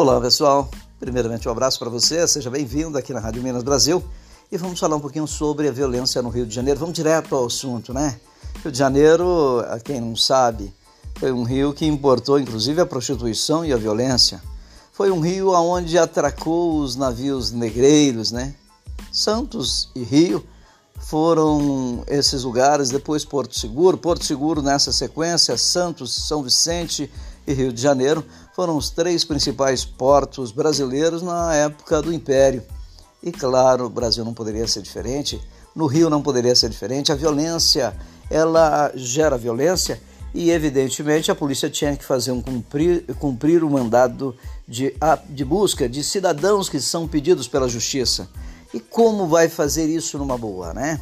Olá pessoal, primeiramente um abraço para você, seja bem-vindo aqui na Rádio Minas Brasil e vamos falar um pouquinho sobre a violência no Rio de Janeiro. Vamos direto ao assunto, né? Rio de Janeiro, a quem não sabe, foi um rio que importou inclusive a prostituição e a violência. Foi um rio aonde atracou os navios negreiros, né? Santos e Rio foram esses lugares, depois Porto Seguro, Porto Seguro nessa sequência, Santos, São Vicente e Rio de Janeiro foram os três principais portos brasileiros na época do Império. E claro, o Brasil não poderia ser diferente, no Rio não poderia ser diferente. A violência, ela gera violência e evidentemente a polícia tinha que fazer um cumprir, cumprir o mandado de, de busca de cidadãos que são pedidos pela justiça. E como vai fazer isso numa boa, né?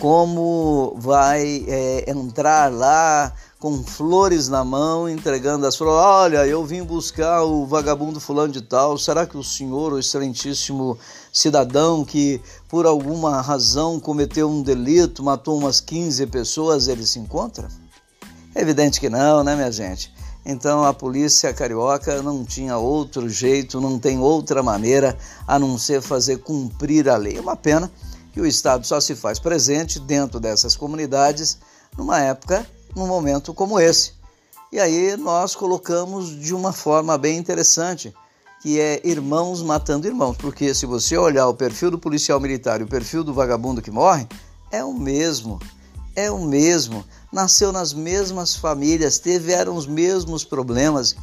Como vai é, entrar lá com flores na mão, entregando as flores. Olha, eu vim buscar o vagabundo fulano de tal. Será que o senhor, o excelentíssimo cidadão que por alguma razão cometeu um delito, matou umas 15 pessoas, ele se encontra? É evidente que não, né, minha gente? Então a polícia carioca não tinha outro jeito, não tem outra maneira a não ser fazer cumprir a lei. É uma pena que o Estado só se faz presente dentro dessas comunidades numa época, num momento como esse. E aí nós colocamos de uma forma bem interessante, que é irmãos matando irmãos, porque se você olhar o perfil do policial militar e o perfil do vagabundo que morre, é o mesmo, é o mesmo nasceu nas mesmas famílias, tiveram os mesmos problemas.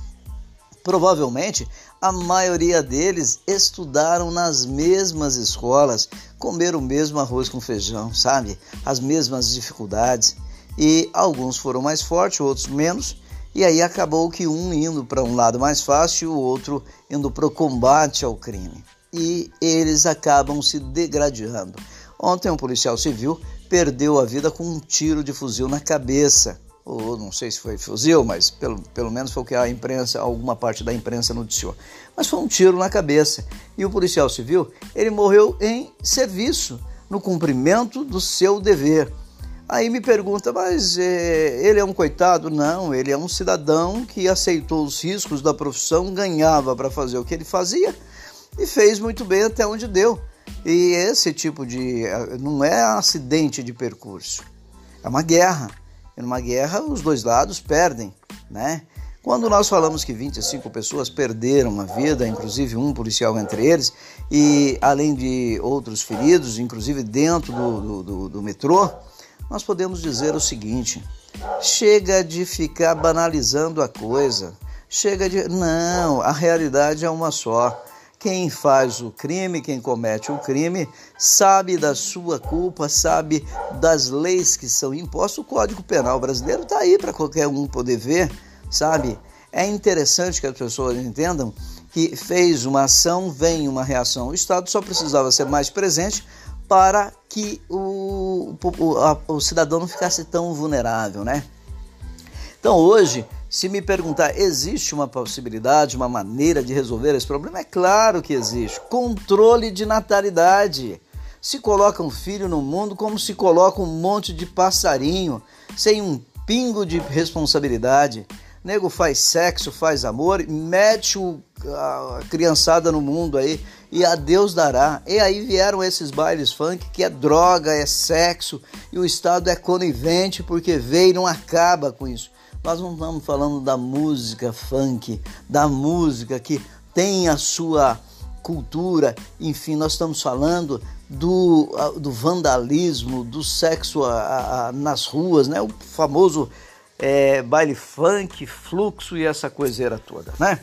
Provavelmente a maioria deles estudaram nas mesmas escolas, comeram o mesmo arroz com feijão, sabe? As mesmas dificuldades. E alguns foram mais fortes, outros menos. E aí acabou que um indo para um lado mais fácil, o outro indo para o combate ao crime. E eles acabam se degradando. Ontem um policial civil perdeu a vida com um tiro de fuzil na cabeça. Ou não sei se foi fuzil, mas pelo, pelo menos foi o que a imprensa, alguma parte da imprensa noticiou. Mas foi um tiro na cabeça. E o policial civil, ele morreu em serviço, no cumprimento do seu dever. Aí me pergunta, mas é, ele é um coitado? Não, ele é um cidadão que aceitou os riscos da profissão, ganhava para fazer o que ele fazia e fez muito bem até onde deu. E esse tipo de. não é acidente de percurso, é uma guerra. E numa guerra, os dois lados perdem, né? Quando nós falamos que 25 pessoas perderam a vida, inclusive um policial entre eles, e além de outros feridos, inclusive dentro do, do, do, do metrô, nós podemos dizer o seguinte: chega de ficar banalizando a coisa, chega de. Não, a realidade é uma só. Quem faz o crime, quem comete o crime, sabe da sua culpa, sabe das leis que são impostas. O Código Penal brasileiro está aí para qualquer um poder ver, sabe? É interessante que as pessoas entendam que fez uma ação, vem uma reação. O Estado só precisava ser mais presente para que o, o, a, o cidadão não ficasse tão vulnerável, né? Então hoje se me perguntar, existe uma possibilidade, uma maneira de resolver esse problema? É claro que existe. Controle de natalidade. Se coloca um filho no mundo como se coloca um monte de passarinho, sem um pingo de responsabilidade. Nego faz sexo, faz amor, mete o, a criançada no mundo aí e a Deus dará. E aí vieram esses bailes funk que é droga, é sexo e o Estado é conivente porque veio e não acaba com isso. Nós não estamos falando da música funk, da música que tem a sua cultura, enfim, nós estamos falando do, do vandalismo, do sexo a, a, nas ruas, né? o famoso é, baile funk, fluxo e essa coiseira toda, né?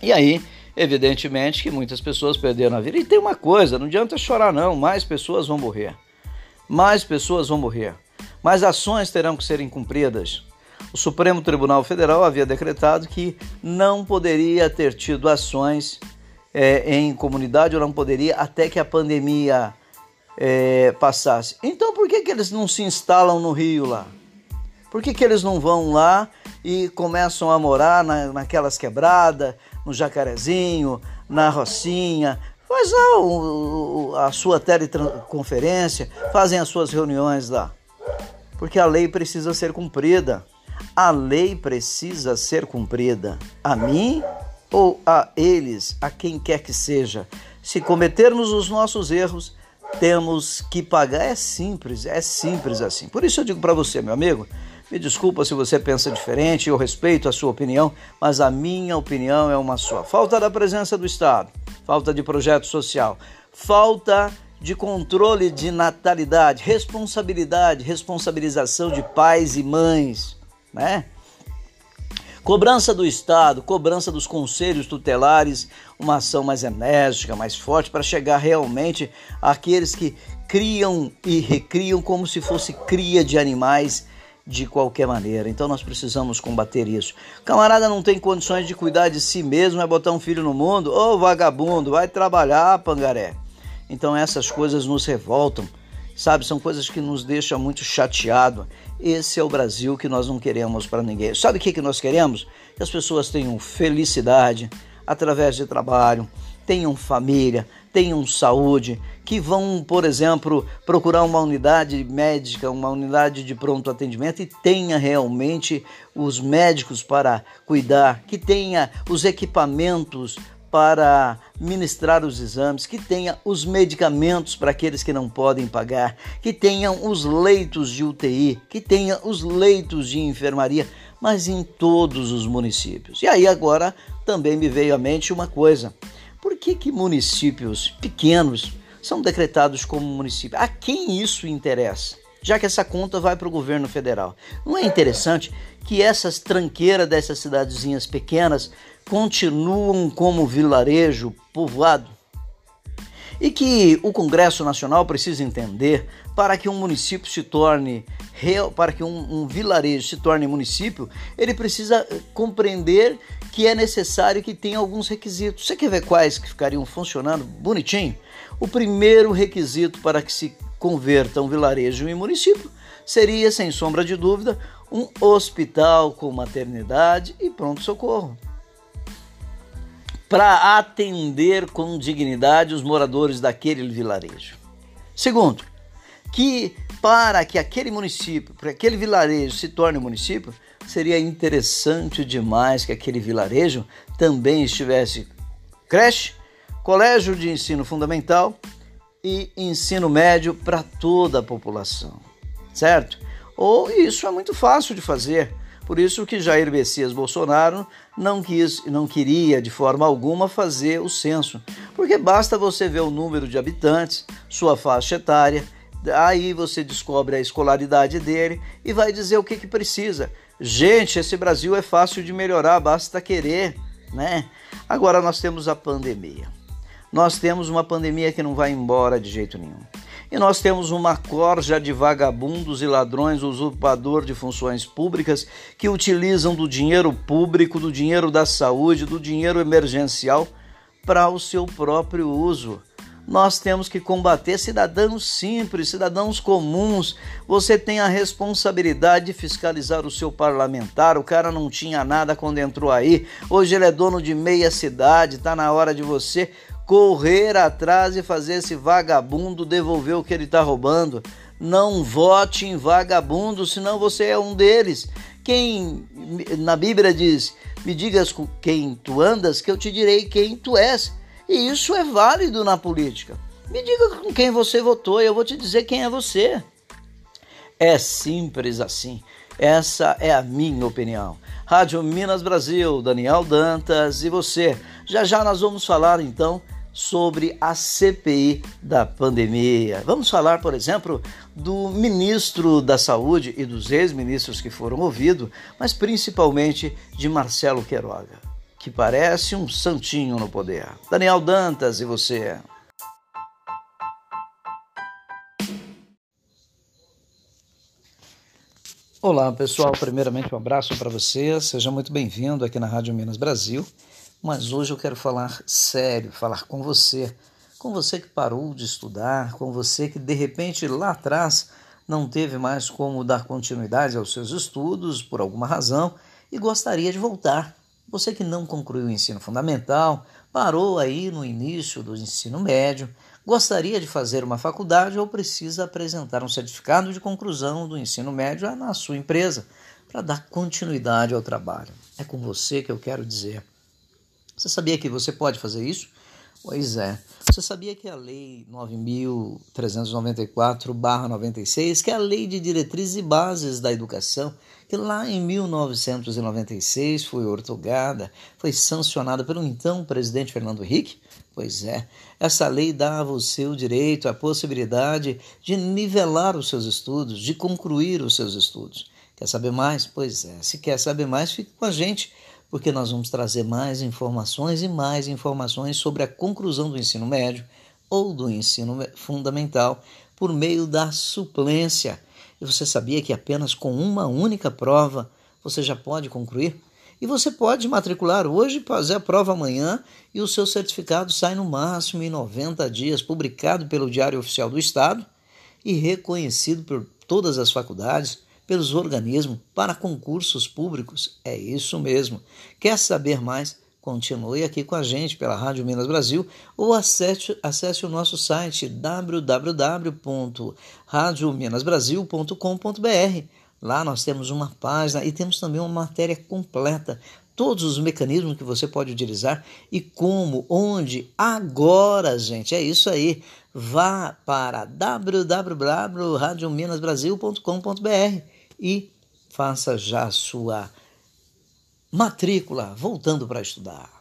E aí, evidentemente que muitas pessoas perderam a vida. E tem uma coisa, não adianta chorar não, mais pessoas vão morrer. Mais pessoas vão morrer. Mais ações terão que serem cumpridas o Supremo Tribunal Federal havia decretado que não poderia ter tido ações é, em comunidade ou não poderia até que a pandemia é, passasse. Então por que, que eles não se instalam no Rio lá? Por que, que eles não vão lá e começam a morar na, naquelas quebradas, no Jacarezinho, na Rocinha? Faz a, a sua teleconferência, fazem as suas reuniões lá. Porque a lei precisa ser cumprida. A lei precisa ser cumprida. A mim ou a eles, a quem quer que seja. Se cometermos os nossos erros, temos que pagar. É simples, é simples assim. Por isso eu digo para você, meu amigo, me desculpa se você pensa diferente, eu respeito a sua opinião, mas a minha opinião é uma só. Falta da presença do Estado, falta de projeto social, falta de controle de natalidade, responsabilidade, responsabilização de pais e mães, né? Cobrança do Estado, cobrança dos conselhos tutelares, uma ação mais enérgica, mais forte para chegar realmente àqueles que criam e recriam como se fosse cria de animais de qualquer maneira. Então nós precisamos combater isso. Camarada não tem condições de cuidar de si mesmo, é botar um filho no mundo, ô vagabundo, vai trabalhar, pangaré. Então essas coisas nos revoltam, sabe? São coisas que nos deixam muito chateado. Esse é o Brasil que nós não queremos para ninguém. Sabe o que, que nós queremos? Que as pessoas tenham felicidade através de trabalho, tenham família, tenham saúde, que vão, por exemplo, procurar uma unidade médica, uma unidade de pronto atendimento e tenha realmente os médicos para cuidar, que tenha os equipamentos para ministrar os exames, que tenha os medicamentos para aqueles que não podem pagar, que tenham os leitos de UTI, que tenha os leitos de enfermaria, mas em todos os municípios. E aí agora também me veio à mente uma coisa. Por que, que municípios pequenos são decretados como município? A quem isso interessa? Já que essa conta vai para o governo federal. Não é interessante que essas tranqueiras dessas cidadezinhas pequenas continuam como vilarejo povoado? E que o Congresso Nacional precisa entender para que um município se torne para que um, um, vilarejo se torne município, ele precisa eh, compreender que é necessário que tenha alguns requisitos. Você quer ver quais que ficariam funcionando bonitinho? O primeiro requisito para que se converta um vilarejo em município seria, sem sombra de dúvida, um hospital com maternidade e pronto-socorro para atender com dignidade os moradores daquele vilarejo. Segundo, que para que aquele município, para aquele vilarejo se torne um município, seria interessante demais que aquele vilarejo também estivesse creche, colégio de ensino fundamental e ensino médio para toda a população, certo? Ou isso é muito fácil de fazer. Por isso que Jair Messias Bolsonaro não quis, não queria de forma alguma fazer o censo, porque basta você ver o número de habitantes, sua faixa etária, aí você descobre a escolaridade dele e vai dizer o que, que precisa. Gente, esse Brasil é fácil de melhorar, basta querer, né? Agora nós temos a pandemia. Nós temos uma pandemia que não vai embora de jeito nenhum. E nós temos uma corja de vagabundos e ladrões, usurpador de funções públicas, que utilizam do dinheiro público, do dinheiro da saúde, do dinheiro emergencial para o seu próprio uso. Nós temos que combater cidadãos simples, cidadãos comuns. Você tem a responsabilidade de fiscalizar o seu parlamentar. O cara não tinha nada quando entrou aí. Hoje ele é dono de meia cidade. Está na hora de você correr atrás e fazer esse vagabundo devolver o que ele está roubando. Não vote em vagabundo, senão você é um deles. Quem na Bíblia diz: Me digas quem tu andas, que eu te direi quem tu és. E isso é válido na política. Me diga com quem você votou e eu vou te dizer quem é você. É simples assim. Essa é a minha opinião. Rádio Minas Brasil, Daniel Dantas e você. Já já nós vamos falar então sobre a CPI da pandemia. Vamos falar, por exemplo, do ministro da Saúde e dos ex-ministros que foram ouvidos, mas principalmente de Marcelo Queiroga, que parece um santinho no poder. Daniel Dantas e você. Olá pessoal, primeiramente um abraço para você, seja muito bem-vindo aqui na Rádio Minas Brasil mas hoje eu quero falar sério, falar com você, com você que parou de estudar, com você que de repente lá atrás não teve mais como dar continuidade aos seus estudos por alguma razão e gostaria de voltar. Você que não concluiu o ensino fundamental, parou aí no início do ensino médio, gostaria de fazer uma faculdade ou precisa apresentar um certificado de conclusão do ensino médio na sua empresa para dar continuidade ao trabalho. É com você que eu quero dizer. Você sabia que você pode fazer isso? Pois é. Você sabia que a Lei 9.394-96, que é a Lei de Diretrizes e Bases da Educação, que lá em 1996 foi ortogada, foi sancionada pelo então presidente Fernando Henrique? Pois é, essa lei dá a você o direito, a possibilidade de nivelar os seus estudos, de concluir os seus estudos. Quer saber mais? Pois é, se quer saber mais, fique com a gente porque nós vamos trazer mais informações e mais informações sobre a conclusão do ensino médio ou do ensino fundamental por meio da suplência. E você sabia que apenas com uma única prova você já pode concluir? E você pode matricular hoje, fazer a prova amanhã e o seu certificado sai no máximo em 90 dias, publicado pelo Diário Oficial do Estado e reconhecido por todas as faculdades pelos organismos para concursos públicos. É isso mesmo. Quer saber mais? Continue aqui com a gente pela Rádio Minas Brasil ou acesse, acesse o nosso site www.radiominasbrasil.com.br. Lá nós temos uma página e temos também uma matéria completa, todos os mecanismos que você pode utilizar e como, onde, agora, gente. É isso aí. Vá para www.radiominasbrasil.com.br e faça já sua matrícula voltando para estudar.